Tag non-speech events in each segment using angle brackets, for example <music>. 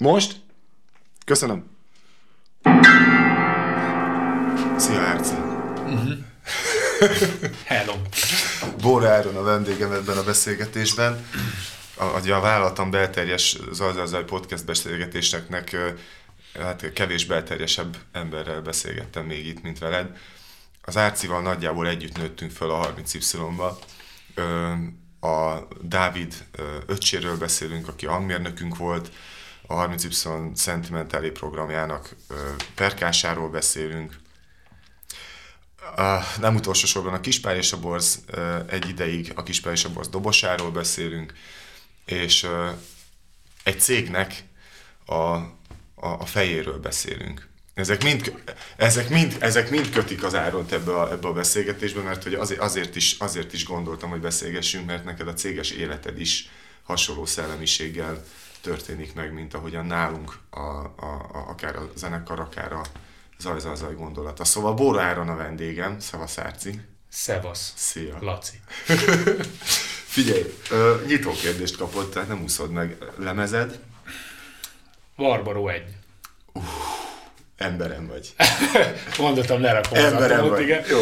Most? Köszönöm. Szia, Erci. Hello. Bóra Áron a vendégem ebben a beszélgetésben. A, a, vállalatom belterjes Zajzajzaj podcast beszélgetéseknek hát kevés belterjesebb emberrel beszélgettem még itt, mint veled. Az Árcival nagyjából együtt nőttünk föl a 30Y-ba. Ö, A Dávid ö, öccséről beszélünk, aki hangmérnökünk volt, a 30Y szentimentáli programjának perkásáról beszélünk, Uh, nem utolsó sorban a Kispár és a Borz egy ideig a Kispár és a Borz dobosáról beszélünk, és egy cégnek a, a, a fejéről beszélünk. Ezek mind, ezek mind, ezek mind kötik az Áront ebbe a, ebbe a beszélgetésbe, mert hogy azért, azért, is, azért is gondoltam, hogy beszélgessünk, mert neked a céges életed is hasonló szellemiséggel történik meg, mint ahogyan nálunk a, a, a, akár a zenekar, akár a, zaj-zaj-zaj gondolata. Szóval Bóra Áron a vendégem, Szevasz Árci. Szevasz. Szia. Laci. <laughs> Figyelj, ö, nyitó kérdést kapott, tehát nem úszod meg. Lemezed, Barbaró egy. Emberem vagy. <laughs> Gondoltam, lerakom Emberem vagy. igen. Jó.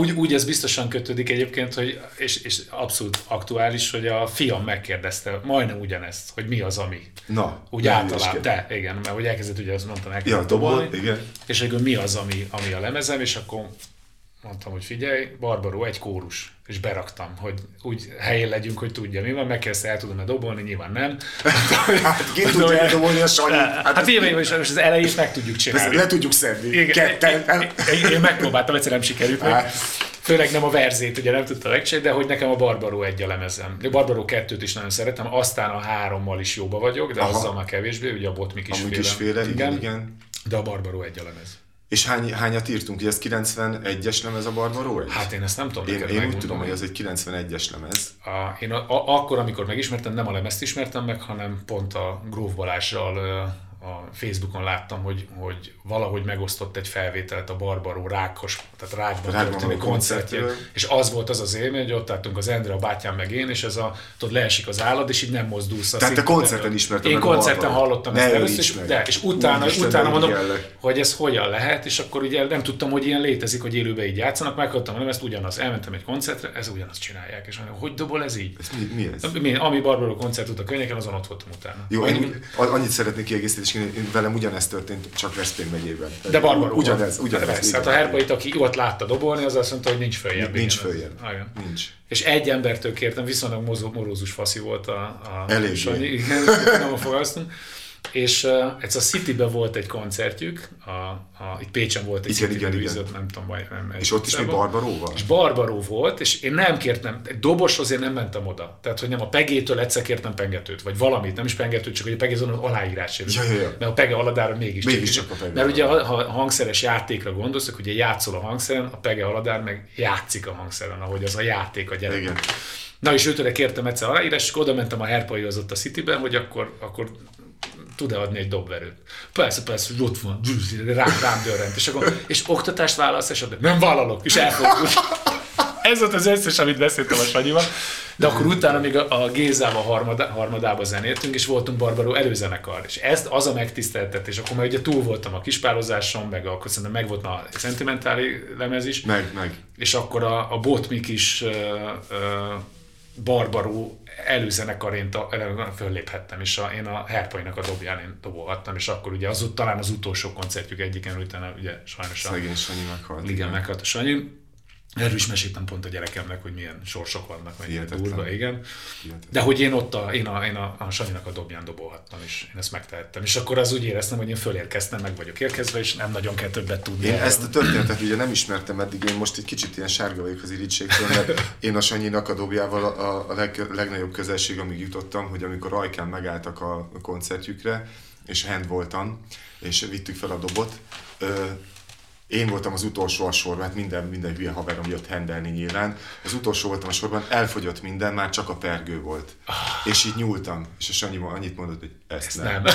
Úgy, úgy ez biztosan kötődik egyébként, hogy, és, és abszolút aktuális, hogy a fiam megkérdezte majdnem ugyanezt, hogy mi az, ami. Na, Úgy általában, de igen, mert hogy elkezdett, ugye azt mondtam, Ja, elkezdett dobol, dobolni, igen. és akkor mi az, ami, ami a lemezem, és akkor mondtam, hogy figyelj, Barbaró egy kórus, és beraktam, hogy úgy helyén legyünk, hogy tudja, mi van, megkezdte, el tudom-e dobolni, nyilván nem. <laughs> Hát ki tudja eldobolni a Sanyi? Hát, hát nyilván, és az elejét meg tudjuk csinálni. le tudjuk szedni. Igen, Ketten. Én, én, én megpróbáltam, egyszer nem sikerült. Hát. Főleg nem a verzét, ugye nem tudta megcsinálni, de hogy nekem a Barbaró egy a lemezem. A Barbaró kettőt is nagyon szeretem, aztán a hárommal is jóba vagyok, de Aha. azzal már kevésbé, ugye a Botmik is Amúgy féle. is féle, igen, igen. De a Barbaró egy a lemez. És hány, hányat írtunk? Ugye ez 91-es lemez a Barbaró? Hát én ezt nem tudom én, én úgy megmondani. tudom, hogy ez egy 91-es lemez. A, én a, a, akkor, amikor megismertem, nem a lemezt ismertem meg, hanem pont a Gróf Balázsral a Facebookon láttam, hogy, hogy valahogy megosztott egy felvételt a Barbaró Rákos, tehát Rákban Rákban történő koncertje, és az volt az az élmény, hogy ott álltunk az Endre, a bátyám meg én, és ez a, tudod, leesik az állad, és így nem mozdulsz. Tehát te koncerten ismerted Én koncerten Barbarót. hallottam Ne ezt először, és, de, és utána, Úristen, utána mondom, irigyellek. hogy ez hogyan lehet, és akkor ugye nem tudtam, hogy ilyen létezik, hogy élőben így játszanak, meghallottam, hanem ezt ugyanaz, elmentem egy koncertre, ez ugyanazt csinálják, és mondom, hogy dobol ez így? Ez mi, mi ez? Mi, ami Barbaró koncert volt a könnyeken, azon ott voltam utána. Jó, Annyi- annyit szeretnék kiegészíteni, és velem ugyanezt történt, csak Veszprém megyében. de Barbaró Ugyanez, ugyanez. Persze, hát a igen. Herbait, aki ott látta dobolni, az azt mondta, hogy nincs följebb. Nincs följebb. Igen. Nincs. És egy embertől kértem, viszonylag morózus faszi volt a, a Eléggé. Sanyi, <laughs> igen, nem fogalmaztunk. És uh, egyszer a City-ben volt egy koncertjük, a, a, itt Pécsen volt egy Igen, City igen, igen, igen. nem tudom, vagy nem. És ott is még Barbaróval? És Barbaró volt, és én nem kértem, egy doboshoz én nem mentem oda. Tehát, hogy nem a Pegétől egyszer kértem pengetőt, vagy valamit, nem is pengetőt, csak hogy a Pegézon az aláírás jön. Ja, ja, ja. Mert a Pege aladára mégis, Mégiscsak a Pege Mert ugye, ha ha hangszeres játékra gondolsz, akkor ugye játszol a hangszeren, a Pege aladár meg játszik a hangszeren, ahogy az a játék a gyerek. Igen. Na és őtőle kértem egyszer aláírás, és oda mentem a Herpaihoz ott a Cityben, hogy akkor, akkor tud-e adni egy dobverőt? Persze, persze, hogy ott van, rám, rám dörrent. És, akkor, és oktatást válasz, és addig, nem vállalok, és elfogult. Ez volt az összes, amit beszéltem a Sanyival. De akkor utána még a, a Gézával harmada, harmadába zenéltünk, és voltunk Barbaró előzenekar. És ezt az a megtiszteltetés, akkor már ugye túl voltam a kispározáson, meg akkor szerintem meg volt már a szentimentáli lemez is. Meg, meg. És akkor a, a Botmik is uh, uh, Barbaró előzenekarén fölléphettem, és a, én a Herpainak a dobján én dobolhattam, és akkor ugye az talán az utolsó koncertjük egyiken, utána ugye sajnos a Szegény Sanyi meghalt. igen, meghalt a Sanyi. Erről is meséltem pont a gyerekemnek, hogy milyen sorsok vannak, meg ilyen durva, igen. Hihetetlen. De hogy én ott a, én a, én a, a Sanyinak a dobján dobolhattam, és én ezt megtehettem. És akkor az úgy éreztem, hogy én fölérkeztem, meg vagyok érkezve, és nem nagyon kell többet tudni. Én erről. ezt a történetet ugye nem ismertem eddig, én most egy kicsit ilyen sárga vagyok az irítségtől, mert én a Sanyinak a dobjával a, a leg, legnagyobb közelség, amíg jutottam, hogy amikor Rajkán megálltak a koncertjükre, és hand voltam, és vittük fel a dobot, én voltam az utolsó a sorban, hát minden, minden hülye haverom jött hendelni nyilván. Az utolsó voltam a sorban, elfogyott minden, már csak a pergő volt. És így nyúltam, és a Sanyi annyit mondott, hogy ezt, Ezt nem. nem. <laughs>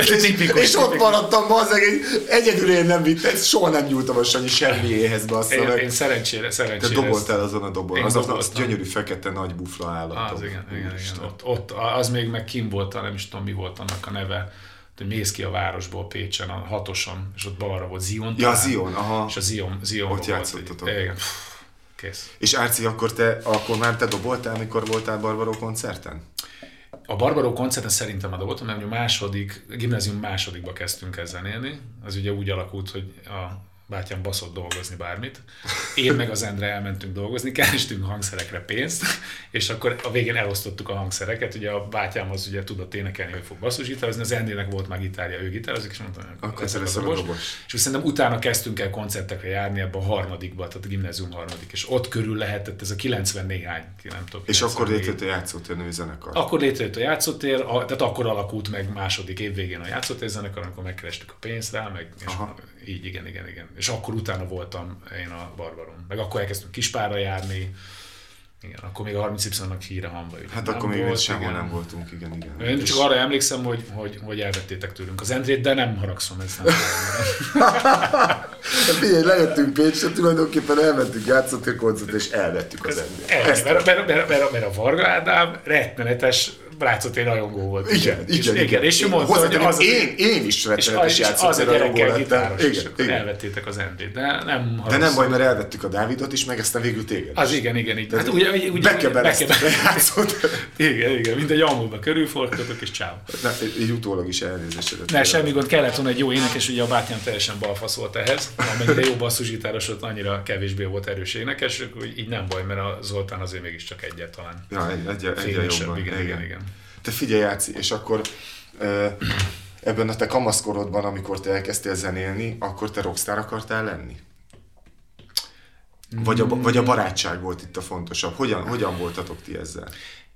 és, és ott maradtam, bazzeg, egy, egyedül én nem vittem, soha nem nyúltam a Sanyi semmiéhez, bassza Én, én szerencsére, szerencsére. Te doboltál azon a dobol. Én Az, az, az gyönyörű fekete nagy bufla állat. Az igen, igen, igen. Ott, ott, az még meg kim volt, nem is tudom mi volt annak a neve, hogy mész ki a városból Pécsen, a hatoson, és ott balra volt Zion. Ja, talán, Zion, aha. És a Zion, Zion Ott játszottatok. Igen, pff, kész. És Árci, akkor te, akkor már te doboltál, mikor voltál Barbaró koncerten? A Barbaró koncerten szerintem a voltam, mert a második, a gimnázium másodikba kezdtünk el zenélni. Az ugye úgy alakult, hogy a bátyám baszott dolgozni bármit. Én meg az Endre elmentünk dolgozni, kerestünk hangszerekre pénzt, és akkor a végén elosztottuk a hangszereket. Ugye a bátyám az ugye tudott énekelni, hogy fog basszusgitározni, az Endrének volt már gitárja, ő gitározik, és mondtam, hogy Akkor leszel a dobos. És úgy szerintem utána kezdtünk el koncertekre járni ebbe a harmadikba, tehát a gimnázium harmadik, és ott körül lehetett ez a 90 néhány, nem tudom. És akkor 94. létrejött a játszótér nevű zenekar. Akkor létrejött a játszótér, a, tehát akkor alakult meg második év végén a játszótér zenekar, amikor megkerestük a pénzt rá, meg és Aha. Így, igen, igen, igen. És akkor utána voltam én a Barbaron. Meg akkor elkezdtünk Kispárra járni, igen, akkor még a 30 y híre hamba. ugye Hát nem akkor még volt, sehol igen. nem voltunk, igen, igen. Én csak arra emlékszem, hogy, hogy, hogy elvettétek tőlünk az Endrét, de nem haragszom, ez nem. <laughs> Figyelj, lejöttünk Pécsre, tulajdonképpen elmentünk játszótér koncertre, és elvettük az. Ennyi, mert, mert, mert, mert, mert, a Varga Ádám rettenetes Rácot rajongó volt. Igen, és, igen, igen, és ő mondta, hogy az, én, én is és rettenetes az, és az a gyerekkel gitáros, és Igen, akkor igen. elvettétek az Endrét, de nem De nem baj, mert elvettük a Dávidot is, meg aztán végül téged Az igen, igen, igen. Hát ugye, ugye, ugye, Bekebeleztük a beke- játszótér. Igen, igen, mint egy almúba körülfordultok, és. Na, így utólag is elnézésedet. Ne, semmi gond, kellett volna egy jó énekes, ugye a bátyám teljesen balfasz volt ehhez, amennyire jó basszusgitáros volt, annyira kevésbé volt erős énekes, így nem baj, mert a Zoltán azért mégiscsak egyet talán. Ja, egy, egy, egy, Fényesebb, jobban. igen, igen, igen. Te figyelj, Jáci, és akkor ebben a te kamaszkorodban, amikor te elkezdtél zenélni, akkor te rockstar akartál lenni? Vagy a, vagy a barátság volt itt a fontosabb? Hogyan, hogyan voltatok ti ezzel?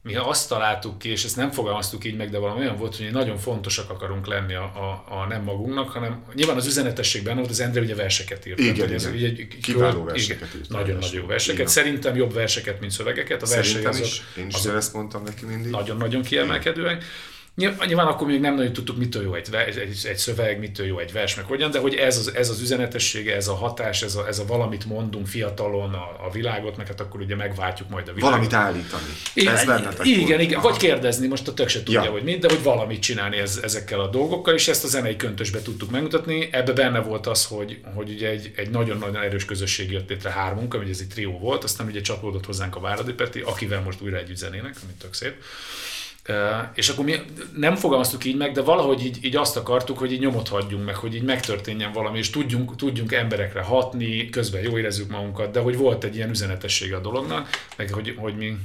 Mi azt találtuk ki, és ezt nem fogalmaztuk így meg, de valami olyan volt, hogy nagyon fontosak akarunk lenni a, a, a nem magunknak, hanem nyilván az üzenetesség benne volt, az Endre ugye verseket írt. Igen, Tehát, ez igen. ugye egy- Kiváló igen, verseket írt. Nagyon-nagyon jó verseket. Igen. Szerintem jobb verseket, mint szövegeket. A versei azok, is. Én is azok ezt mondtam neki mindig. nagyon-nagyon kiemelkedőek. Nyilván nyilván akkor még nem nagyon tudtuk, mitől jó egy, egy, egy szöveg, mitől jó egy vers, meg hogyan, de hogy ez az, ez az üzenetessége, ez a hatás, ez a, ez a valamit mondunk fiatalon a, a világot, meg hát akkor ugye megváltjuk majd a világot. Valamit állítani. Igen, Ez bennetek igen, volt. igen. Vagy kérdezni, most a tök se tudja, Ja. hogy mit, de hogy valamit csinálni ez, ezekkel a dolgokkal, és ezt a zenei köntösbe tudtuk megmutatni. Ebbe benne volt az, hogy, hogy ugye egy, egy nagyon-nagyon erős közösség jött létre hármunk, ami ez egy trió volt, aztán ugye csatlakozott hozzánk a Váradi Peti, akivel most újra együtt zenének, ami tök szép. És akkor mi nem fogalmaztuk így meg, de valahogy így, így azt akartuk, hogy így nyomot hagyjunk meg, hogy így megtörténjen valami, és tudjunk, tudjunk emberekre hatni, közben jó érezzük magunkat, de hogy volt egy ilyen üzenetessége a dolognak, meg hogy, hogy mi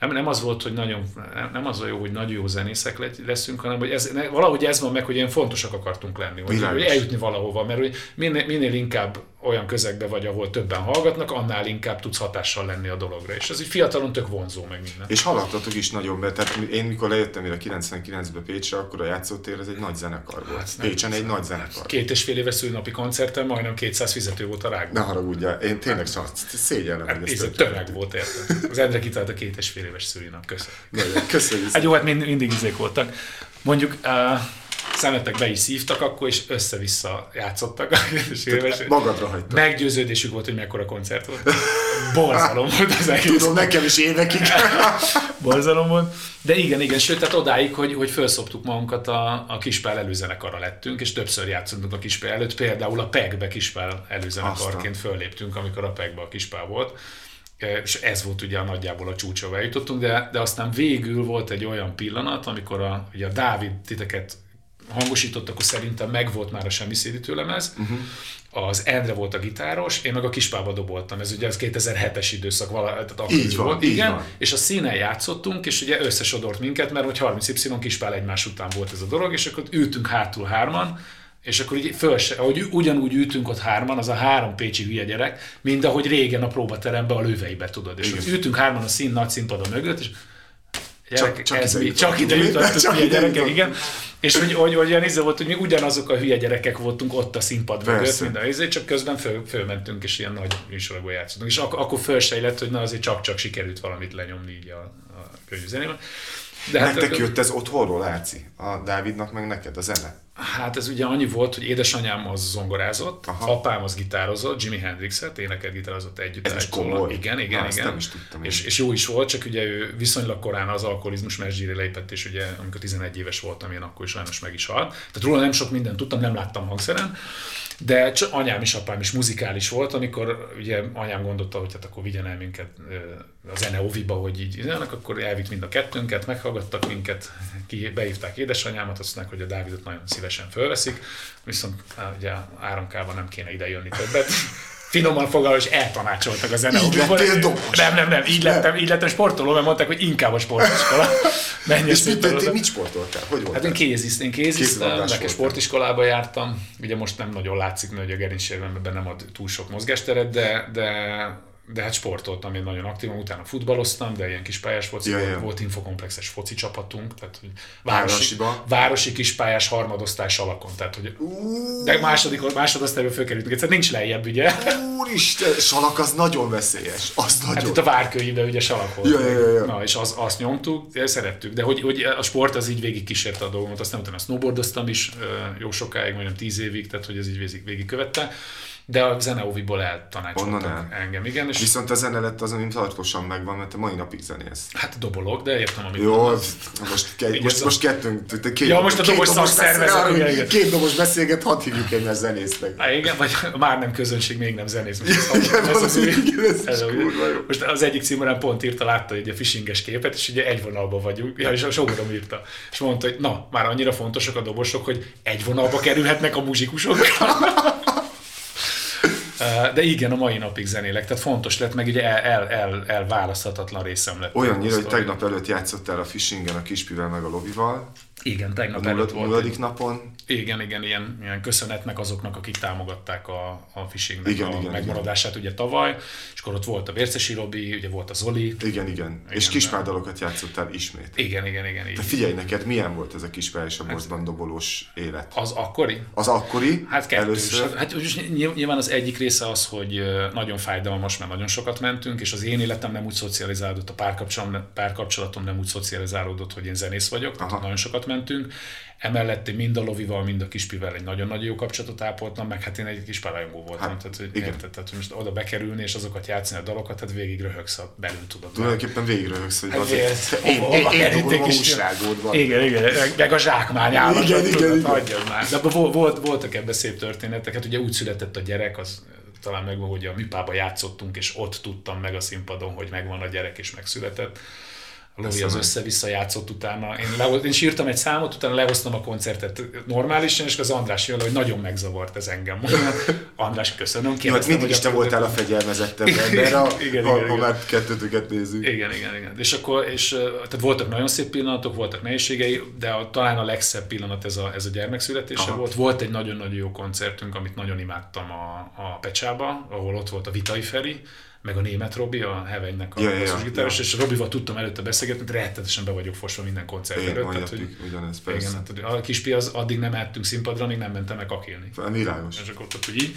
nem, nem az volt, hogy nagyon, nem, az a jó, hogy nagyon jó zenészek le- leszünk, hanem hogy ez, valahogy ez van meg, hogy ilyen fontosak akartunk lenni, hogy, hogy eljutni valahova, mert hogy minél, minél inkább olyan közegbe vagy, ahol többen hallgatnak, annál inkább tudsz hatással lenni a dologra. És ez így fiatalon tök vonzó meg minden. És haladtatok is nagyon be, tehát én mikor lejöttem ide 99-be Pécsre, akkor a játszótér ez egy nagy zenekar volt. Hát Pécsen egy nagy zenekar. Két és fél éves szülinapi koncerten majdnem 200 fizető volt a Ne rákban. haragudjál, én tényleg szar, szégyellem, hogy Hát, ezt ez tömeg volt, érted? Az Endre kitalált a két és fél éves szülinap. Nagyon Köszönjük. Hát jó, hát mind, mindig izék voltak. Mondjuk uh, szemetek be is szívtak akkor, és össze-vissza játszottak. a <laughs> és éves. Magadra hagytad. Meggyőződésük volt, hogy mekkora koncert volt. Borzalom volt az egész. Tudom, nekem is évekig. <laughs> Borzalom volt. De igen, igen, sőt, tehát odáig, hogy, hogy felszoptuk magunkat a, a Kispál előzenekarra lettünk, és többször játszottunk a Kispál előtt, például a PEG-be Kispál előzenekarként fölléptünk, amikor a PEG-be a Kispál volt. És ez volt ugye nagyjából a csúcs, ahol eljutottunk, de, de aztán végül volt egy olyan pillanat, amikor a, ugye a Dávid titeket hangosított, akkor szerintem megvolt már a semmi szédítő lemez, uh-huh. az Endre volt a gitáros, én meg a kispába doboltam, ez ugye az 2007-es időszak, vala, tehát akkor Így van, volt, így igen, van. és a színen játszottunk, és ugye összesodort minket, mert hogy 30Y kispál egymás után volt ez a dolog, és akkor ültünk hátul hárman, és akkor így föl se, ahogy ugyanúgy ültünk ott hárman, az a három pécsi hülye gyerek, mint ahogy régen a próbateremben a lőveibe, tudod. És ültünk hárman a szín nagy színpadon mögött, és Gyerekek, csak ez ide mi, csak ide <laughs> jutottunk, Csak hülye gyerekek, jutottunk. igen. És hogy, hogy, hogy olyan volt, hogy mi ugyanazok a hülye gyerekek voltunk ott a színpad mögött, Persze. minden izé, csak közben föl, fölmentünk, és ilyen nagy műsorokból játszottunk. És ak- akkor fölsejlett, hogy na azért csak-csak sikerült valamit lenyomni így a, a könnyű De Nektek hát, jött ez otthonról, Áci? A Dávidnak meg neked a zene? Hát ez ugye annyi volt, hogy édesanyám az zongorázott, Aha. apám az gitározott, Jimi Hendrixet, éneket gitározott együtt. Ez komoly. Igen, igen, Há, igen. Nem is tudtam és, és, jó is volt, csak ugye ő viszonylag korán az alkoholizmus mesdjére lépett, és ugye amikor 11 éves voltam, én akkor is sajnos meg is halt. Tehát róla nem sok mindent tudtam, nem láttam hangszeren, de anyám is, apám is muzikális volt, amikor ugye anyám gondolta, hogy hát akkor vigyen el minket a zene oviba, hogy így ilyenek, akkor elvitt mind a kettőnket, meghallgattak minket, ki, beívták édesanyámat, azt mondták, hogy a Dávidot nagyon szívesen fölveszik, viszont ugye áramkában nem kéne ide jönni többet. Finoman fogalma, és eltanácsoltak a zene Így lettél dobos. Nem, nem, nem, így lettem, így lettem sportoló, mert mondták, hogy inkább a sportiskola. <laughs> Menj és mit, te, mit sportoltál? Hogy voltál? Hát én kéziztem, én kéziztem, neki sportiskolába jártam. Ugye most nem nagyon látszik, mert a gerincsérvemben nem ad túl sok mozgásteret, de, de de hát sportoltam én nagyon aktívan, utána futballoztam, de ilyen kis pályás foci Ja, volt, ja. volt infokomplexes foci csapatunk, tehát hogy városi, Városiba? városi kispályás harmadosztás alakon, tehát hogy de második, másodosztályba fölkerültünk, egyszer nincs lejjebb, ugye? Úristen, salak az nagyon veszélyes. Az Hát nagyon. itt a várkőiben ugye salak volt. Ja, ja, ja. Na, és az, azt nyomtuk, szerettük. De hogy, hogy a sport az így végig kísérte a dolgomat. Aztán utána snowboardoztam is jó sokáig, majdnem tíz évig, tehát hogy ez így végig követte. De a zene oviból Onnan eltanácsoltak el. engem, igen. És Viszont a zene lett az, ami tartósan megvan, mert te mai napig zenélsz. hát dobolok, de értem, amit Jó, mondasz. most, ke- most, szó- most kettőnk, két, Ja, most a dobos szakszervezet. Két dobos beszélget, hadd hívjuk egymást zenésznek. Há, igen, vagy már nem közönség, még nem zenész. Most ez, Igen, ez, az, igen, ez ez. Most az egyik címeren pont írta, látta egy a fishinges képet, és ugye egy vonalba vagyunk, ja, és a sógorom írta. És mondta, hogy na, már annyira fontosak a dobosok, hogy egy vonalba kerülhetnek a muzsikusok. De igen, a mai napig zenélek, tehát fontos lett, meg ugye el, el, el, elválaszthatatlan részem lett. Olyannyira, hogy tegnap előtt játszottál a fishingen a Kispivel meg a Lovival, Igen, a tegnap nullad, előtt volt. egy- napon. Igen, igen, ilyen, ilyen köszönetnek azoknak, akik támogatták a, a phishingnek Igen, a igen, megmaradását ugye tavaly, és akkor ott volt a Vércesi Robi, ugye volt a Zoli. Igen, igen. És kispárdalokat játszottál ismét. Igen, igen, igen. Így. De figyelj neked, milyen volt ez a kispál és a borzban dobolós élet? Az akkori? Az akkori, Hát kettős. először, Hát nyilván az egyik része az, hogy nagyon fájdalmas, mert nagyon sokat mentünk, és az én életem nem úgy szocializálódott, a párkapcsolatom, párkapcsolatom nem úgy szocializálódott, hogy én zenész vagyok, tehát nagyon sokat mentünk. Emellett én mind a Lovival, mind a Kispivel egy nagyon-nagyon jó kapcsolatot ápoltam, meg hát én egy kis rajongó voltam. Hát, tehát, hogy igen. érted, tehát, most oda bekerülni és azokat játszani a dalokat, hát végig röhögsz a belül tudod. tulajdonképpen végigröhögsz, hogy Hát ez- én, én, én, én a is? húsrágódban. Igen, igen, meg- a zsákmány állat, Igen, igen, igen. hagyjad már. De volt, voltak ebben szép történetek, hát ugye úgy született a gyerek, az talán megvan, hogy a műpába játszottunk, és ott tudtam meg a színpadon, hogy megvan a gyerek, és megszületett. A Persze az össze-vissza játszott utána. Én, lehoz, én sírtam egy számot, utána lehoztam a koncertet normálisan, és az András jön, hogy nagyon megzavart ez engem. Mondom, András, köszönöm. Jó, hát mindig is te voltál a fegyelmezettebb ember, ha, Igen, ha, igen, ha már kettőtöket nézzük. Igen, igen, igen. És akkor, és, tehát voltak nagyon szép pillanatok, voltak nehézségei, de a, talán a legszebb pillanat ez a, ez a gyermekszületése Aha. volt. Volt egy nagyon-nagyon jó koncertünk, amit nagyon imádtam a, a Pecsába, ahol ott volt a Vitai Feri, meg a német Robi, a Hevenynek a Ja, ja, basszusgitáros, ja. és Robival tudtam előtte beszélgetni, rettetesen be vagyok fosva minden koncert Én előtt. Tehát, hogy, ugyanez, igen, persze. hát, hogy a kispi az addig nem ettünk színpadra, amíg nem mentem meg kakélni. Világos. És akkor ott, hogy így.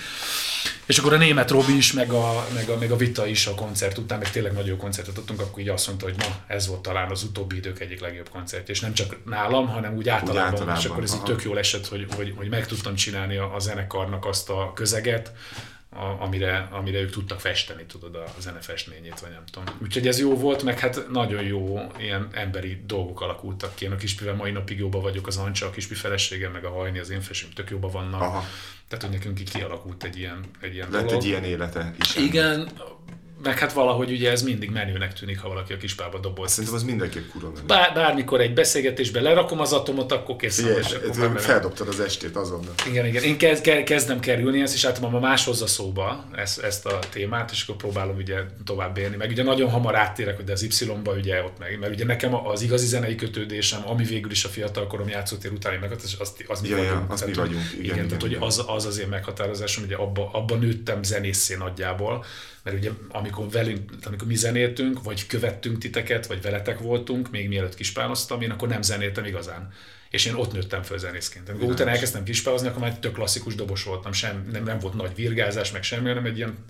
És akkor a német Robi is, meg a, meg, a, meg a Vita is a koncert után, meg tényleg nagyon jó koncertet adtunk, akkor így azt mondta, hogy na, ez volt talán az utóbbi idők egyik legjobb koncertje. És nem csak nálam, hanem úgy általában. Úgy általában, és akkor ez így tök jól esett, hogy, hogy, hogy meg tudtam csinálni a, a zenekarnak azt a közeget, a, amire, amire ők tudtak festeni, tudod, a zene festményét, vagy nem tudom. Úgyhogy ez jó volt, meg hát nagyon jó ilyen emberi dolgok alakultak ki. Én a Kispivel mai napig jóban vagyok, az Ancsa, a Kispi felesége, meg a Hajni, az én felsőm tök jóban vannak. Aha. Tehát, hogy nekünk így kialakult egy ilyen, egy ilyen Lett dolog. egy ilyen élete is. Igen, meg hát valahogy ugye ez mindig menőnek tűnik, ha valaki a kispába doboz. Szerintem az mindenképp kurva menő. Bár, bármikor egy beszélgetésbe lerakom az atomot, akkor kész. Feldobtad az estét azonnal. Igen, igen. Én kezd, ke- kezdem kerülni ezt, és általában más hozza szóba ezt, ezt a témát, és akkor próbálom ugye tovább élni. Meg ugye nagyon hamar áttérek, hogy de az Y-ba ugye ott meg, mert ugye nekem az igazi zenei kötődésem, ami végül is a fiatalkorom játszótér utáni meg, az, az, az mi Ja, ja, vagyunk. az mi Tehát, vagyunk. hogy- Igen, igen, igen, tehát hogy az, az az én meghatározásom, ugye abba, abba nőttem zenészé nagyjából, mert ugye amikor velünk, amikor mi zenéltünk, vagy követtünk titeket, vagy veletek voltunk, még mielőtt kispánoztam, én akkor nem zenéltem igazán. És én ott nőttem föl zenészként. Amikor utána elkezdtem kispánozni, akkor már tök klasszikus dobos voltam, sem, nem, nem volt nagy virgázás, meg semmi, hanem egy ilyen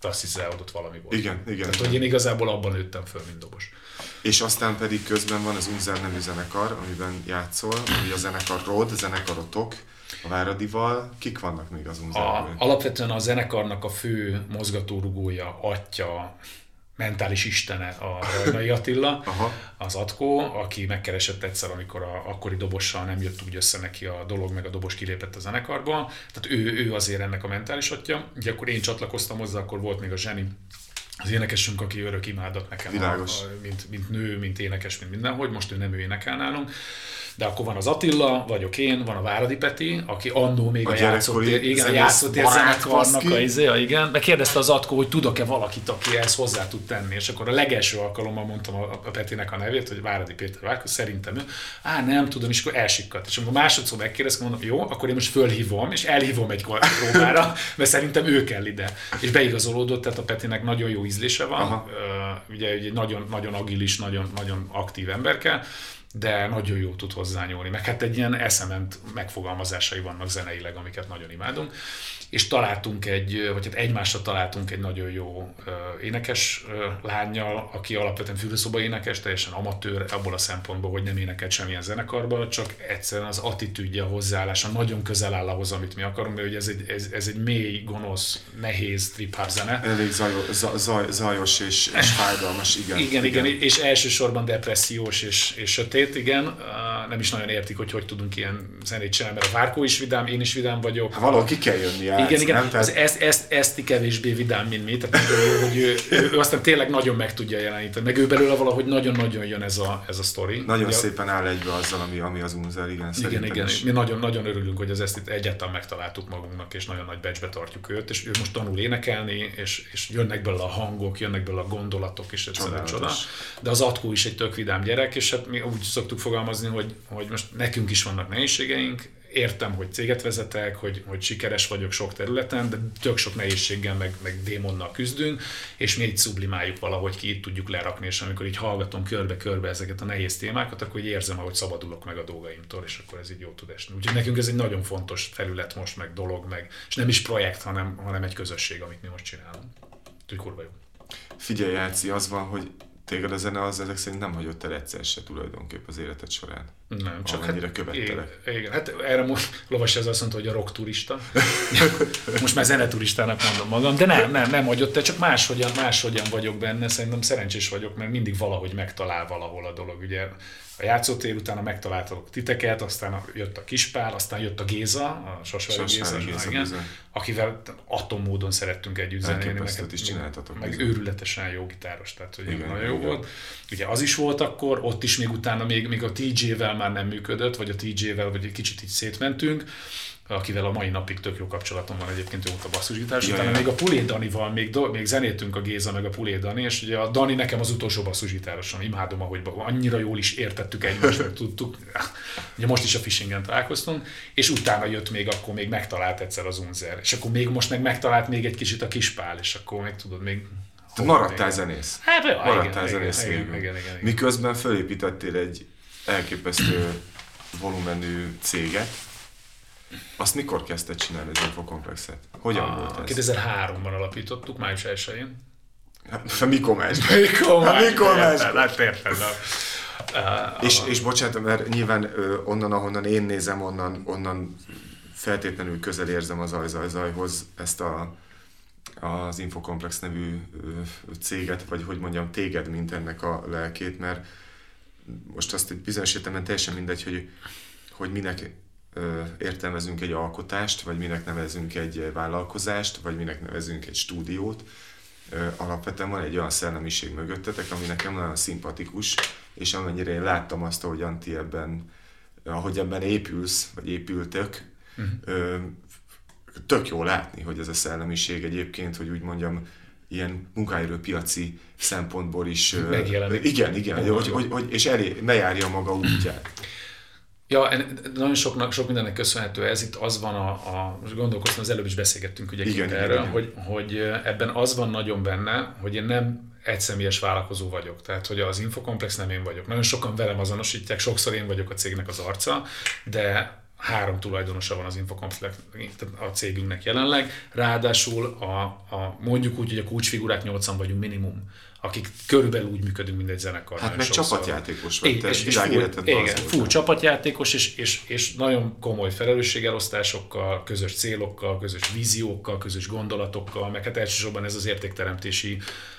azt hiszem, ott valami volt. Igen, igen. Tehát, hogy én igazából abban nőttem föl, mint dobos. És aztán pedig közben van az Unzer nevű zenekar, amiben játszol, ami a zenekar Rod, zenekarotok, a Váradival. Kik vannak még az Unzerben? alapvetően a zenekarnak a fő mozgatórugója, atya, mentális istene a Rajnai <laughs> Attila, az Atkó, aki megkeresett egyszer, amikor a akkori dobossal nem jött úgy össze neki a dolog, meg a dobos kilépett a zenekarba. Tehát ő, ő azért ennek a mentális atya. Ugye akkor én csatlakoztam hozzá, akkor volt még a Zseni, az énekesünk, aki örök imádat nekem, a, Világos. a, mint, mint nő, mint énekes, mint mindenhogy, most ő nem ő énekel nálunk. De akkor van az Attila, vagyok én, van a Váradi Peti, aki annó még A a, játszott, gyerekkori igen, a barát, zenekarnak a izé, ja, igen. Megkérdezte az Atkó, hogy tudok-e valakit, aki ezt hozzá tud tenni, és akkor a legelső alkalommal mondtam a, a Petinek a nevét, hogy Váradi Péter Várko, szerintem ő, á, nem tudom, és akkor elsikkadt. És amikor másodszor megkérdeztem, mondom, jó, akkor én most fölhívom, és elhívom egy próbára, <laughs> mert szerintem ő kell ide. És beigazolódott, tehát a Petinek nagyon jó ízlése van, Aha. Ugye egy nagyon, nagyon agilis, nagyon, nagyon aktív emberke, de nagyon jó tud hozzányúlni. Meg hát egy ilyen eszement megfogalmazásai vannak zeneileg, amiket nagyon imádunk. És találtunk egy, vagy hát egymásra találtunk egy nagyon jó énekes lányjal, aki alapvetően fürdőszoba énekes, teljesen amatőr abból a szempontból, hogy nem énekelt semmilyen zenekarban, csak egyszerűen az attitűdje, a hozzáállása nagyon közel áll ahhoz, amit mi akarunk, mert ugye ez egy, ez, ez egy mély, gonosz, nehéz trip-hop zene. Elég zajos, zaj, zajos és, és fájdalmas, igen. Igen, igen, és elsősorban depressziós és, és sötét, igen. Uh, Nem is nagyon értik, hogy hogy tudunk ilyen zenét csinálni, mert a Várkó is vidám, én is vidám vagyok. Hát valahol ki kell jönni játsz, igen, igen, nem? az ezt, ezt, ezt kevésbé vidám, mint mi, tehát nagyon jó, hogy ő, ő, ő, aztán tényleg nagyon meg tudja jeleníteni, meg ő belőle valahogy nagyon-nagyon jön ez a, ez a sztori. Nagyon Ugye, szépen áll egybe azzal, ami, ami az Unzer, igen, igen, igen, is. mi nagyon-nagyon örülünk, hogy az ezt itt egyáltalán megtaláltuk magunknak, és nagyon nagy becsbe tartjuk őt, és ő most tanul énekelni, és, és jönnek belőle a hangok, jönnek belőle a gondolatok, és egyszerűen csoda. De az Atkó is egy tök vidám gyerek, és hát mi úgy szoktuk fogalmazni, hogy, hogy most nekünk is vannak nehézségeink, értem, hogy céget vezetek, hogy, hogy sikeres vagyok sok területen, de tök sok nehézséggel, meg, meg démonnal küzdünk, és mi így sublimáljuk valahogy ki, itt tudjuk lerakni, és amikor így hallgatom körbe-körbe ezeket a nehéz témákat, akkor így érzem, ahogy szabadulok meg a dolgaimtól, és akkor ez így jó tud esni. Úgyhogy nekünk ez egy nagyon fontos felület most, meg dolog, meg, és nem is projekt, hanem, hanem egy közösség, amit mi most csinálunk. Úgyhogy kurva jó. Figyelj, Jáci, az van, hogy téged a zene az ezek szerint nem hagyott el egyszer se tulajdonképp az életed során. Nem, csak Amennyire hát, követtelek. Igen, igen, hát erre most Lovas ez azt mondta, hogy a rock turista. <laughs> most már zeneturistának mondom magam, de nem, nem, nem hagyott el, csak máshogyan, máshogyan vagyok benne, szerintem szerencsés vagyok, mert mindig valahogy megtalál valahol a dolog. Ugye a játszótér utána megtaláltak titeket, aztán jött a Kispál, aztán jött a Géza, a Sasvári Géza, Géza, igen, bizony. akivel atommódon szerettünk együtt zenélni. Meg- is csináltatok, Meg bizony. őrületesen jó gitáros, tehát hogy Igen, nagyon jó igen. volt. Ugye az is volt akkor, ott is még utána még, még a TJ-vel már nem működött, vagy a TJ-vel, vagy egy kicsit így szétmentünk akivel a mai napig tök jó kapcsolatom van egyébként, ő volt a basszusgitáros, Ja, utána ja. még a Pulé Danival, még, do, még zenéltünk a Géza meg a Pulé Dani, és ugye a Dani nekem az utolsó basszusgitárosom, imádom, ahogy annyira jól is értettük egymást, meg tudtuk. Ugye most is a Fishingen találkoztunk, és utána jött még, akkor még megtalált egyszer az Unzer, és akkor még most meg megtalált még egy kicsit a Kispál, és akkor még tudod, még Te maradtál zenész. Hát, jó, Maradtál igen, zenész igen, igen, igen, igen. Miközben felépítettél egy elképesztő volumenű céget, azt mikor kezdted csinálni az infokomplexet? Hogyan volt A ez? 2003-ban alapítottuk, május 1-én. Hát, mikor más? <laughs> Mikor Hát mikor más? Hát érted. <laughs> Uh, És, és bocsánat, mert nyilván onnan, ahonnan én nézem, onnan, onnan feltétlenül közel érzem az Zaj-Zaj-Zajhoz ezt a, az Infokomplex nevű céget, vagy hogy mondjam, téged, mint ennek a lelkét, mert most azt egy bizonyos értelemben teljesen mindegy, hogy, hogy minek értelmezünk egy alkotást, vagy minek nevezünk egy vállalkozást, vagy minek nevezünk egy stúdiót. Alapvetően van egy olyan szellemiség mögöttetek, ami nekem nagyon szimpatikus, és amennyire én láttam azt, hogy Anti ebben, ahogy ebben épülsz, vagy épültök, ö, tök jó látni, hogy ez a szellemiség egyébként, hogy úgy mondjam, ilyen munkaerőpiaci szempontból is... Megjelenik. Igen, igen, hogy, hogy, hogy, és elé, bejárja maga útját. Ja, nagyon soknak, sok mindennek köszönhető ez. Itt az van a, a most gondolkoztam, az előbb is beszélgettünk ugye Igen, igen, igen, erről, igen. Hogy, hogy ebben az van nagyon benne, hogy én nem egyszemélyes vállalkozó vagyok. Tehát, hogy az infokomplex nem én vagyok. Nagyon sokan velem azonosítják, sokszor én vagyok a cégnek az arca, de három tulajdonosa van az Infocomplex a cégünknek jelenleg, ráadásul a, a, mondjuk úgy, hogy a kulcsfigurák 80 vagyunk minimum akik körülbelül úgy működünk, mint egy zenekar. Hát meg sokszor. csapatjátékos vagy, te és, és full, igen, full csapatjátékos, és, és, és nagyon komoly felelősségelosztásokkal, közös célokkal, közös víziókkal, közös gondolatokkal, meg hát elsősorban ez az értékteremtési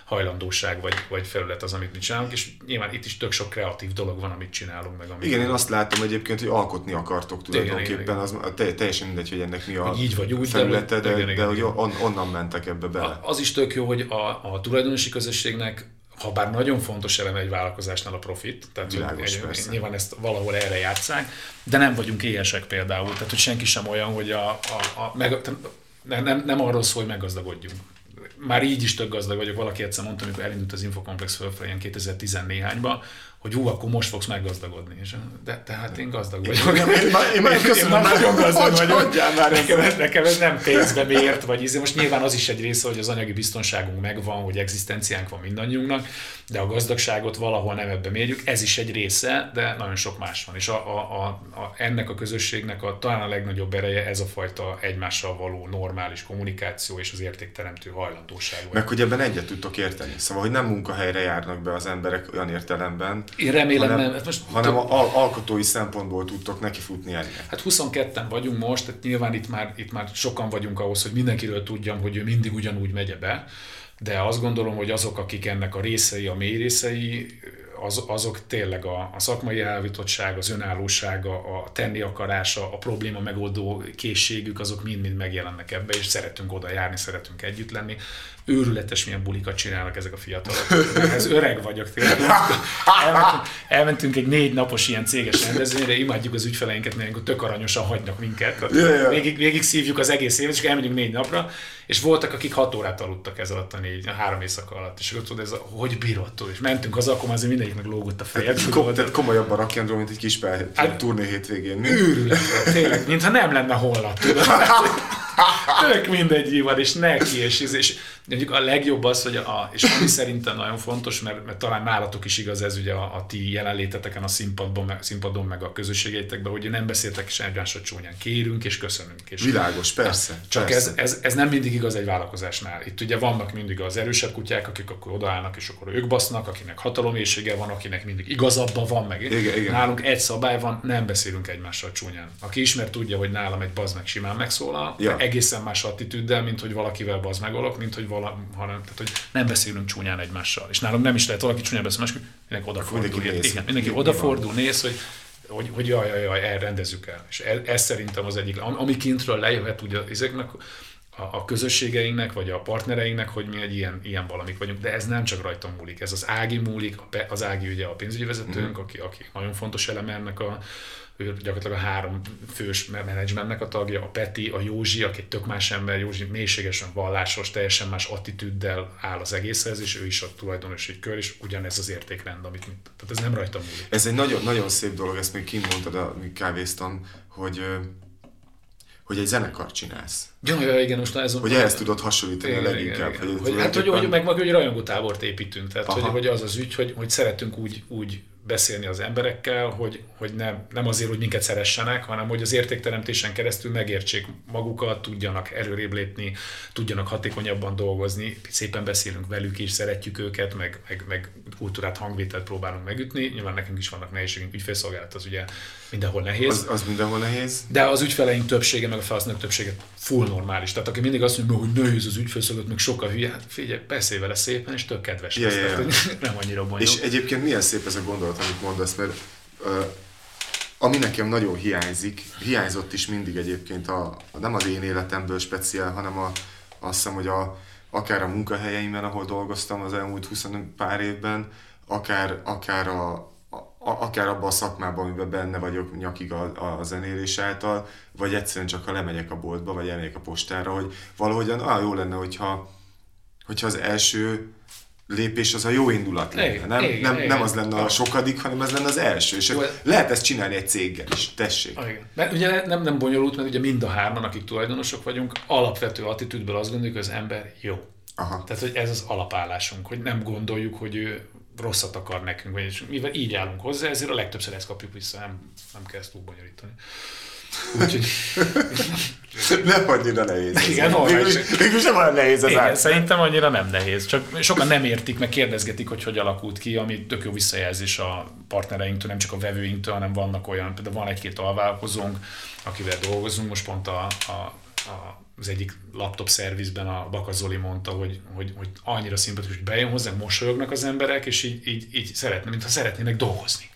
hajlandóság vagy, vagy felület az, amit mi csinálunk, és nyilván itt is tök sok kreatív dolog van, amit csinálunk meg. Amit igen, én azt látom egyébként, hogy alkotni akartok tulajdonképpen, igen, igen, az teljesen mindegy, hogy ennek mi a így vagy úgy, felülete, de, de, igen, de hogy on, onnan mentek ebbe bele. Az is tök jó, hogy a, a tulajdonosi közösségnek ha bár nagyon fontos eleme egy vállalkozásnál a profit, tehát Világos, egy, nyilván ezt valahol erre játszák, de nem vagyunk éhesek például, tehát hogy senki sem olyan, hogy a, a, a meg, nem, nem, nem arról szól, hogy meggazdagodjunk már így is tök gazdag vagyok. Valaki egyszer mondta, amikor elindult az Infokomplex fölfelé ilyen 2010 néhányban, hogy hú, akkor most fogsz meggazdagodni. És, de tehát én gazdag vagyok. Én, én, én, én, köszönöm, én nagyon gazdag hogy vagyok. Már nekem, ez, nekem ez nem pénzbe mért, vagy izé. Most nyilván az is egy része, hogy az anyagi biztonságunk megvan, hogy egzisztenciánk van mindannyiunknak, de a gazdagságot valahol nem ebbe mérjük. Ez is egy része, de nagyon sok más van. És a, a, a, a, ennek a közösségnek a, talán a legnagyobb ereje ez a fajta egymással való normális kommunikáció és az értékteremtő hajlandóság. Meg hogy ebben egyet tudtok érteni. Szóval, hogy nem munkahelyre járnak be az emberek olyan értelemben, én remélem hanem, nem. Hát most hanem a al- alkotói szempontból tudtok nekifutni ennek. Hát 22-en vagyunk most, tehát nyilván itt már, itt már sokan vagyunk ahhoz, hogy mindenkiről tudjam, hogy ő mindig ugyanúgy megy be, de azt gondolom, hogy azok, akik ennek a részei, a mély részei, az, azok tényleg a, a szakmai elvitottság, az önállósága, a tenni akarása, a probléma megoldó készségük, azok mind-mind megjelennek ebbe, és szeretünk oda járni, szeretünk együtt lenni őrületes milyen bulikat csinálnak ezek a fiatalok. Ez öreg vagyok tényleg. Elmentünk, elmentünk egy négy napos ilyen céges rendezvényre, imádjuk az ügyfeleinket, mert tök aranyosan hagynak minket. Yeah, yeah. Végig, végig szívjuk az egész évet, és elmegyünk négy napra, és voltak, akik hat órát aludtak ez alatt a négy, a három éjszaka alatt, és tudod, ez a, hogy bírott és mentünk az akkor azért mindegyiknek lógott a feje. Tehát, kom, tehát komolyabb a rock'n'roll, mint egy kis hát, turné hétvégén. Őrület, tényleg, mintha nem lenne holnap, tudod. <laughs> Tök mindegy van, és neki, és, és, és mondjuk a legjobb az, hogy a, és ami szerintem nagyon fontos, mert, mert talán nálatok is igaz ez ugye a, a ti jelenléteteken a színpadon, meg, színpadon, meg a közösségeitekben, hogy nem beszéltek sem egymásra csúnyán. Kérünk és köszönünk. És Világos, persze. Csak persze. Ez, ez, ez, nem mindig igaz egy vállalkozásnál. Itt ugye vannak mindig az erősebb kutyák, akik akkor odaállnak, és akkor ők basznak, akinek hatalomészsége van, akinek mindig igazabban van, meg igen, igen. nálunk egy szabály van, nem beszélünk egymással csúnyán. Aki ismer, tudja, hogy nálam egy bazd meg simán megszólal, ja. egészen más attitűddel, mint hogy valakivel bazd megolok, mint hogy vala, hanem tehát, hogy nem beszélünk csúnyán egymással. És nálam nem is lehet valaki csúnyán beszél, másik, mindenki odafordul. Mindenki, néz. Igen, mindenki odafordul, néz, hogy hogy, hogy jaj, jaj, jaj, elrendezzük el. És ez, ez szerintem az egyik, ami kintről lejöhet ugye ezeknek a, a közösségeinknek, vagy a partnereinknek, hogy mi egy ilyen, ilyen valamik vagyunk, de ez nem csak rajtam múlik, ez az Ági múlik, az Ági ugye a pénzügyi vezetőnk, mm. aki, aki nagyon fontos eleme ennek a, ő gyakorlatilag a három fős menedzsmentnek a tagja, a Peti, a Józsi, aki egy tök más ember, Józsi mélységesen vallásos, teljesen más attitűddel áll az egészhez, és ő is a tulajdonosi kör, és ugyanez az értékrend, amit tehát ez nem rajta múlik. Ez egy nagyon, nagyon szép dolog, ezt még kint mondtad, amíg kávéztam, hogy hogy egy zenekart csinálsz. Ja, ja igen, most ez Hogy ehhez tudod hasonlítani igen, a leginkább. Igen, igen. Hogy, hogy, hát, hogy, hogy meg, meg hogy rajongótábort építünk, tehát hogy, hogy, az az ügy, hogy, hogy szeretünk úgy, úgy beszélni az emberekkel, hogy, hogy nem, nem azért, hogy minket szeressenek, hanem hogy az értékteremtésen keresztül megértsék magukat, tudjanak erőrébb lépni, tudjanak hatékonyabban dolgozni, szépen beszélünk velük is, szeretjük őket, meg, meg, meg kultúrát, hangvételt próbálunk megütni. Nyilván nekünk is vannak nehézségünk, ügyfélszolgálat az ugye mindenhol nehéz. Az, az mindenhol nehéz. De az ügyfeleink többsége, meg a felhasználók többsége full normális. Tehát aki mindig azt mondja, hogy nehéz az ügyfélszolgálat, meg sokkal hülye, hát figyelj, beszélj vele szépen, és tök kedves. Ja, lesz, ja. Tehát, <laughs> nem annyira bonyolult. És egyébként milyen szép ez a gondolat, amit mondasz, mert uh, ami nekem nagyon hiányzik, hiányzott is mindig egyébként, a, nem az én életemből speciál, hanem a, azt hiszem, hogy a, akár a munkahelyeimben, ahol dolgoztam az elmúlt 20 pár évben, akár, akár a, akár abban a szakmában, amiben benne vagyok nyakig a, a zenélés által, vagy egyszerűen csak ha lemegyek a boltba, vagy elmegyek a postára, hogy valahogyan ah, jó lenne, hogyha, hogyha az első lépés az a jó indulat lenne. Igen, nem, igen, nem, igen. nem az lenne a sokadik, hanem az lenne az első. És jó, lehet ezt csinálni egy céggel is, tessék. Igen. Mert ugye nem, nem bonyolult, mert ugye mind a hárman, akik tulajdonosok vagyunk, alapvető attitűdből azt gondoljuk, hogy az ember jó. Aha. Tehát, hogy ez az alapállásunk, hogy nem gondoljuk, hogy ő rosszat akar nekünk, vagy mivel így állunk hozzá, ezért a legtöbbször ezt kapjuk vissza, nem, nem kell ezt túl bonyolítani. Úgyhogy <laughs> nem annyira nehéz. ez. Igen. Mégis, nem olyan nehéz az Igen, át. szerintem annyira nem nehéz. Csak sokan nem értik, meg kérdezgetik, hogy hogy alakult ki, ami tök jó visszajelzés a partnereinktől, nem csak a vevőinktől, hanem vannak olyan, például van egy-két alvállalkozónk, akivel dolgozunk, most pont a, a, a az egyik laptop szervizben a Baka Zoli mondta, hogy, hogy, hogy annyira szimpatikus, hogy bejön hozzá, mosolyognak az emberek, és így, így, így szeretne, mintha szeretnének dolgozni.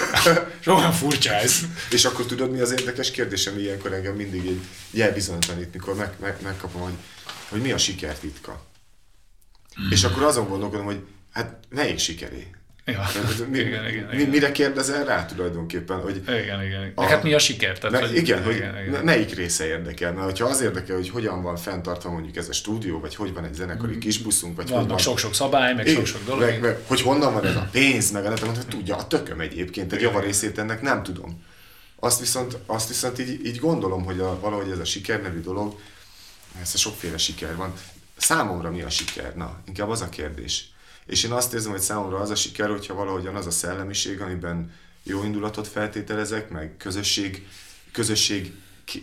<laughs> és olyan furcsa ez. És akkor tudod, mi az érdekes kérdésem ilyenkor engem mindig így jelbizonytalanít, mikor meg, meg, megkapom, hogy, hogy mi a siker titka. És akkor azon gondolkodom, hogy hát melyik sikeré? Ja. Mi, igen, igen, mi, igen. mire kérdezel rá tulajdonképpen? Hogy, Igen, igen. A-. Hát mi a siker? Tehát, me, hogy- igen, hogy igen, igen. me- melyik része érdekel? Mert hogyha az érdekel, hogy hogyan van fenntartva mondjuk ez a stúdió, vagy hogy van egy zenekari kisbuszunk, vagy Vannak van, sok-sok szabály, meg sok-sok dolog. Meg, meg, hogy honnan van ez a pénz, meg a nem tudom, hogy tudja, a tököm egyébként, egy javarészét ennek nem tudom. Azt viszont, azt viszont így, így gondolom, hogy a, valahogy ez a siker nevű dolog, ez a sokféle siker van. Számomra mi a siker? Na, inkább az a kérdés. És én azt érzem, hogy számomra az a siker, hogyha valahogyan az a szellemiség, amiben jó indulatot feltételezek, meg közösség, közösség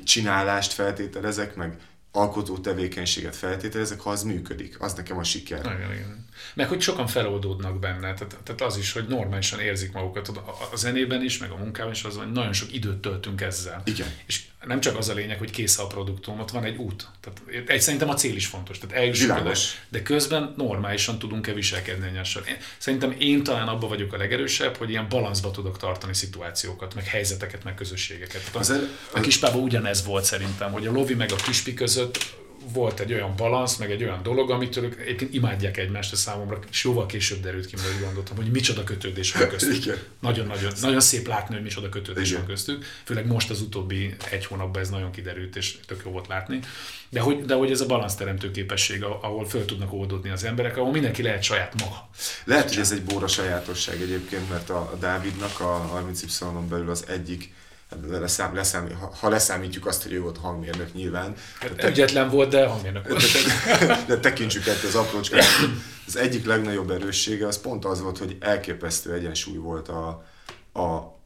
csinálást feltételezek, meg alkotó tevékenységet feltételezek, ha az működik. Az nekem a siker. Igen, igen. Meg hogy sokan feloldódnak benne, tehát, tehát az is, hogy normálisan érzik magukat a, a zenében is, meg a munkában is, az, hogy nagyon sok időt töltünk ezzel. Igen. És nem csak az a lényeg, hogy kész a produktum, ott van egy út. Tehát egy, szerintem a cél is fontos, tehát eljussunk oda, de közben normálisan tudunk-e viselkedni egymással. Én- Szerintem én talán abban vagyok a legerősebb, hogy ilyen balanszba tudok tartani szituációkat, meg helyzeteket, meg közösségeket. Tehát Az a, a kispában ugyanez volt szerintem, hogy a Lovi meg a kispi között volt egy olyan balansz, meg egy olyan dolog, amitől ők egyébként imádják egymást, ez számomra és jóval később derült ki, mert gondoltam, hogy micsoda kötődés van köztük. Nagyon-nagyon, nagyon szép látni, hogy micsoda kötődés Igen. van köztük. Főleg most az utóbbi egy hónapban ez nagyon kiderült, és tök jó volt látni. De hogy, de hogy ez a balanszteremtő képesség, ahol föl tudnak oldódni az emberek, ahol mindenki lehet saját maga. Lehet, hogy ez egy bóra sajátosság egyébként, mert a, a Dávidnak a 30Y-on belül az egyik, leszám, leszám, ha, ha leszámítjuk azt, hogy ő volt hangmérnök nyilván, Hát ügyetlen volt, de hangmérnök volt. de, de tekintsük ettől az aprócskát. Az egyik legnagyobb erőssége az pont az volt, hogy elképesztő egyensúly volt a, a,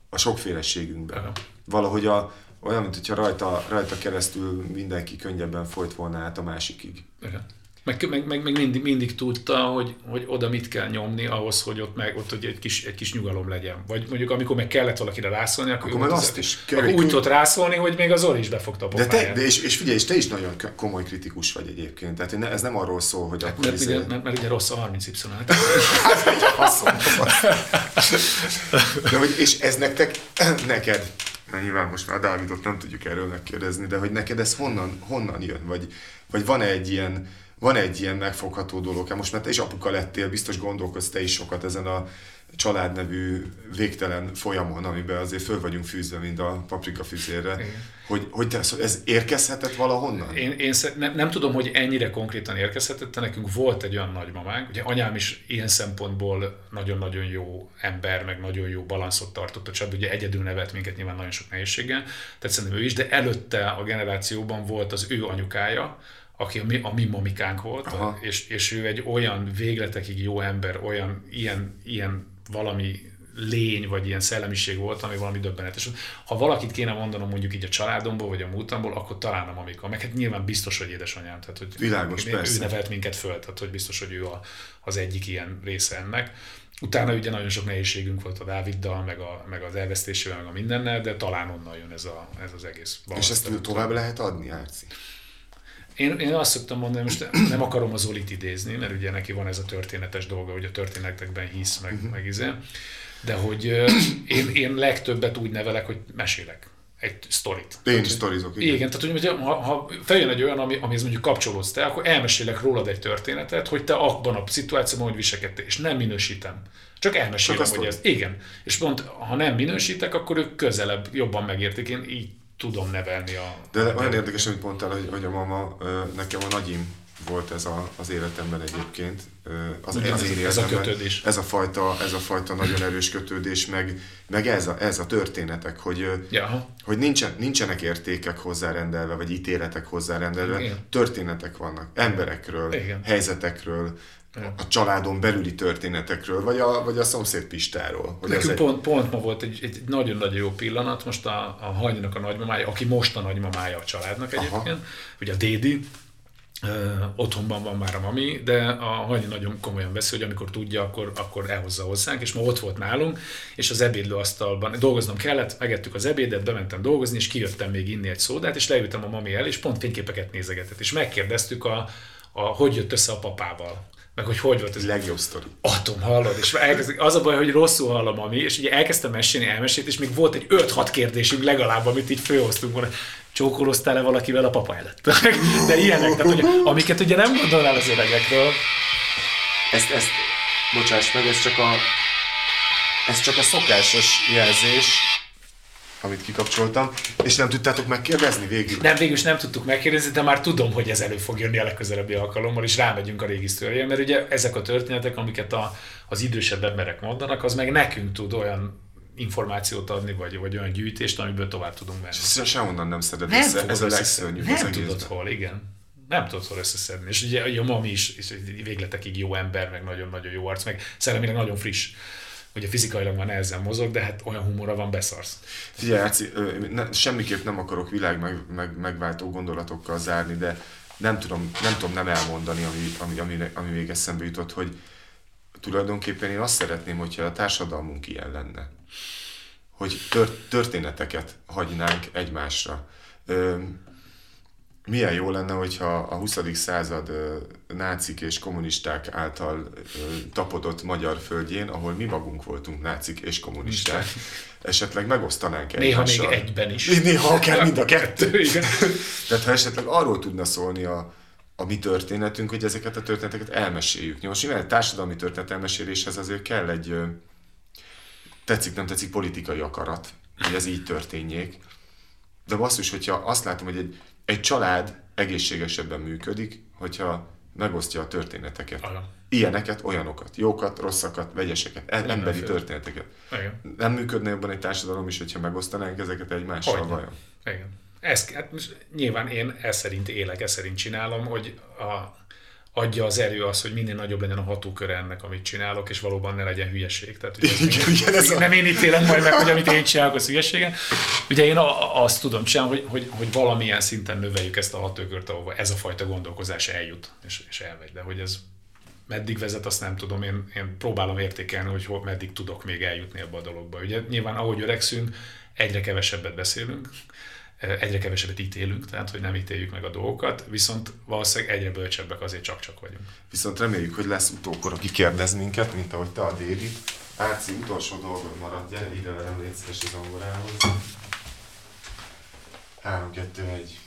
a sokféleségünkben. Aha. Valahogy a, olyan, mint hogyha rajta, rajta keresztül mindenki könnyebben folyt volna át a másikig. Igen. Meg, meg, meg, meg mindig, mindig tudta, hogy, hogy oda mit kell nyomni ahhoz, hogy ott, meg, ott hogy egy, kis, egy kis nyugalom legyen. Vagy mondjuk amikor meg kellett valakire rászólni, akkor, Akkor meg azt az- is. Akkor Kevés- úgy tudott rászólni, hogy még az Zoli is befogta a De, te, pofáját. de és, és figyelj, és te is nagyon komoly kritikus vagy egyébként. Tehát ne, ez nem arról szól, hogy akkor mert, izé- mert, mert, mert, ugye rossz a 30 y <laughs> hát, De hogy, és ez nektek, neked, mert nyilván most már a Dávidot nem tudjuk erről megkérdezni, de hogy neked ez honnan, honnan jön? Vagy, vagy van-e egy ilyen, van egy ilyen megfogható dolog? Hát most már te is apuka lettél, biztos gondolkodsz te is sokat ezen a család nevű végtelen folyamon, amiben azért föl vagyunk fűzve, mint a paprika füzérre, hogy, hogy te, szóval ez érkezhetett valahonnan? Én, én nem, nem tudom, hogy ennyire konkrétan érkezhetett, de nekünk volt egy olyan nagymamánk, ugye anyám is ilyen szempontból nagyon-nagyon jó ember, meg nagyon jó balanszot tartott a családban, ugye egyedül nevet minket nyilván nagyon sok nehézséggel, tehát szerintem ő is, de előtte a generációban volt az ő anyukája, aki a mi, a mi mamikánk volt, Aha. és, és ő egy olyan végletekig jó ember, olyan ilyen, ilyen valami lény, vagy ilyen szellemiség volt, ami valami döbbenetes. Ha valakit kéne mondanom mondjuk így a családomból, vagy a múltamból, akkor talán a mamika. Meg hát nyilván biztos, hogy édesanyám. Tehát, hogy Világos, ő, persze. ő nevelt minket föl, tehát hogy biztos, hogy ő a, az egyik ilyen része ennek. Utána ugye nagyon sok nehézségünk volt a Dáviddal, meg, a, meg az elvesztésével, meg a mindennel, de talán onnan jön ez, a, ez az egész. És ezt tovább lehet adni, Árci? Én, én azt szoktam mondani, most nem akarom az Zolit idézni, mert ugye neki van ez a történetes dolga, hogy a történetekben hisz, meg, uh-huh. meg izé, de hogy én, én legtöbbet úgy nevelek, hogy mesélek egy sztorit. Én is sztorizok, igen. Igen, tehát hogy ha, ha feljön egy olyan, ami, amihez mondjuk kapcsolódsz te, akkor elmesélek rólad egy történetet, hogy te abban a szituációban hogy viselkedtél, és nem minősítem. Csak elmesélem, Csak hogy ez. Igen. És pont, ha nem minősítek, akkor ők közelebb jobban megértik. Én így tudom nevelni a... De olyan érdekes, amit mondtál, hogy, hogy a mama, nekem a nagyim volt ez a, az életemben egyébként. Az, Igen, az ez- én ez a életemben. kötődés. Ez a fajta, ez a fajta nagyon erős kötődés, meg, meg ez, a, ez a történetek, hogy, Ja, hogy nincsen, nincsenek értékek hozzárendelve, vagy ítéletek hozzárendelve, Igen. történetek vannak, emberekről, Igen. helyzetekről. A családon belüli történetekről, vagy a, vagy a szomszéd Pistáról. Hogy Nekünk egy, pont, pont ma volt egy, egy nagyon-nagyon jó pillanat, most a, a Hanynak a nagymamája, aki most a nagymamája a családnak egyébként, ugye a Dédi, ö, otthonban van már a mami, de a Hanyi nagyon komolyan veszi, hogy amikor tudja, akkor, akkor elhozza hozzánk, és ma ott volt nálunk, és az ebédlőasztalban dolgoznom kellett, megettük az ebédet, bementem dolgozni, és kijöttem még inni egy szódát, és leültem a mami el, és pont fényképeket nézegetett, és megkérdeztük, a, a, hogy jött össze a papával, meg hogy hogy volt ez legjobb sztori. Atom, hallod? És elkezd, az a baj, hogy rosszul hallom, ami, és ugye elkezdtem mesélni, elmesélt, és még volt egy 5-6 kérdésünk legalább, amit így főhoztunk volna. Csókoloztál-e valakivel a papa előtt? <laughs> De ilyenek, tehát, hogy, amiket ugye nem gondolnál az öregekről. Ezt, ezt, bocsáss meg, ez csak a, ez csak a szokásos jelzés, amit kikapcsoltam, és nem tudtátok megkérdezni végül? Nem, végül is nem tudtuk megkérdezni, de már tudom, hogy ez elő fog jönni a legközelebbi alkalommal, és rámegyünk a régi sztorija, mert ugye ezek a történetek, amiket a, az idősebb emberek mondanak, az meg nekünk tud olyan információt adni, vagy, vagy olyan gyűjtést, amiből tovább tudunk menni. Se- Sehonnan nem szeded Nem össze, tudod ez a legszörnyűbb az Nem tudod egészben. hol, igen. Nem tudod hol összeszedni. És ugye a mami is, és végletekig jó ember, meg nagyon-nagyon jó arc, meg szellemileg nagyon friss. Ugye fizikailag már nehezen mozog, de hát olyan humora van, beszarsz. Figyelj, Áci, ne, semmiképp nem akarok világ meg, meg, megváltó gondolatokkal zárni, de nem tudom nem, tudom nem elmondani, ami, ami, ami, ami még eszembe jutott, hogy tulajdonképpen én azt szeretném, hogyha a társadalmunk ilyen lenne. Hogy tör, történeteket hagynánk egymásra. Milyen jó lenne, hogyha a 20. század nácik és kommunisták által tapodott magyar földjén, ahol mi magunk voltunk nácik és kommunisták, esetleg megosztanánk Néha még egymással. egyben is. Néha akár mind a kettő. <laughs> Igen. Tehát ha esetleg arról tudna szólni a, a mi történetünk, hogy ezeket a történeteket elmeséljük. Most nyilván egy társadalmi történet elmeséléshez azért kell egy tetszik, nem tetszik politikai akarat, hogy ez így történjék. De basszus, hogyha azt látom, hogy egy, egy család egészségesebben működik, hogyha megosztja a történeteket. Aha. Ilyeneket, olyanokat, jókat, rosszakat, vegyeseket, e- emberi történeteket. Igen. Nem működne jobban egy társadalom is, hogyha megosztanánk ezeket egymással Hogyne. vajon? Igen. Ez, hát nyilván én ez szerint élek, ez szerint csinálom, hogy a, adja az erő az, hogy minél nagyobb legyen a hatóköre ennek, amit csinálok, és valóban ne legyen hülyeség. Tehát, ugye, Igen, igen, ez a- nem én ítélem majd meg, hogy amit én csinálok, az hülyesége. Ugye én a, azt tudom csinálni, hogy, hogy, hogy valamilyen szinten növeljük ezt a hatókört, ahova ez a fajta gondolkozás eljut, és, és elmegy. De hogy ez meddig vezet, azt nem tudom. Én, én próbálom értékelni, hogy hol, meddig tudok még eljutni ebbe a dologba. Ugye nyilván ahogy öregszünk, egyre kevesebbet beszélünk, egyre kevesebbet ítélünk, tehát hogy nem ítéljük meg a dolgokat, viszont valószínűleg egyre bölcsebbek azért csak-csak vagyunk. Viszont reméljük, hogy lesz utókor, aki kérdez minket, mint ahogy te a David. Áci, utolsó dolgod gyere ide velem, légy szíves az zongorához. 3, 2, 1.